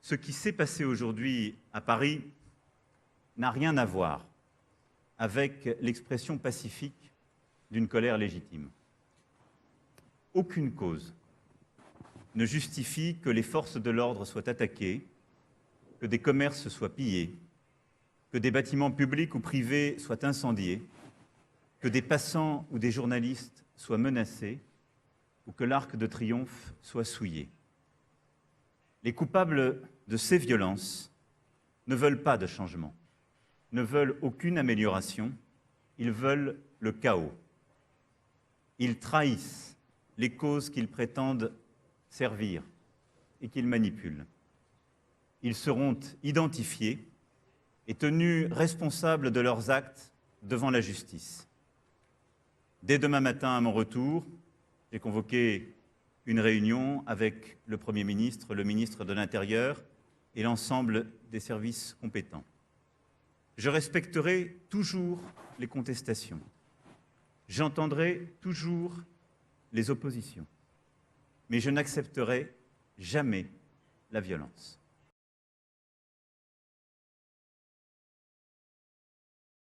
ce qui s'est passé aujourd'hui à Paris n'a rien à voir avec l'expression pacifique d'une colère légitime. Aucune cause ne justifie que les forces de l'ordre soient attaquées, que des commerces soient pillés, que des bâtiments publics ou privés soient incendiés, que des passants ou des journalistes soient menacés ou que l'arc de triomphe soit souillé. Les coupables de ces violences ne veulent pas de changement, ne veulent aucune amélioration, ils veulent le chaos. Ils trahissent les causes qu'ils prétendent servir et qu'ils manipulent. Ils seront identifiés et tenus responsables de leurs actes devant la justice. Dès demain matin, à mon retour, j'ai convoqué une réunion avec le Premier ministre, le ministre de l'Intérieur et l'ensemble des services compétents. Je respecterai toujours les contestations. J'entendrai toujours les oppositions. Mais je n'accepterai jamais la violence.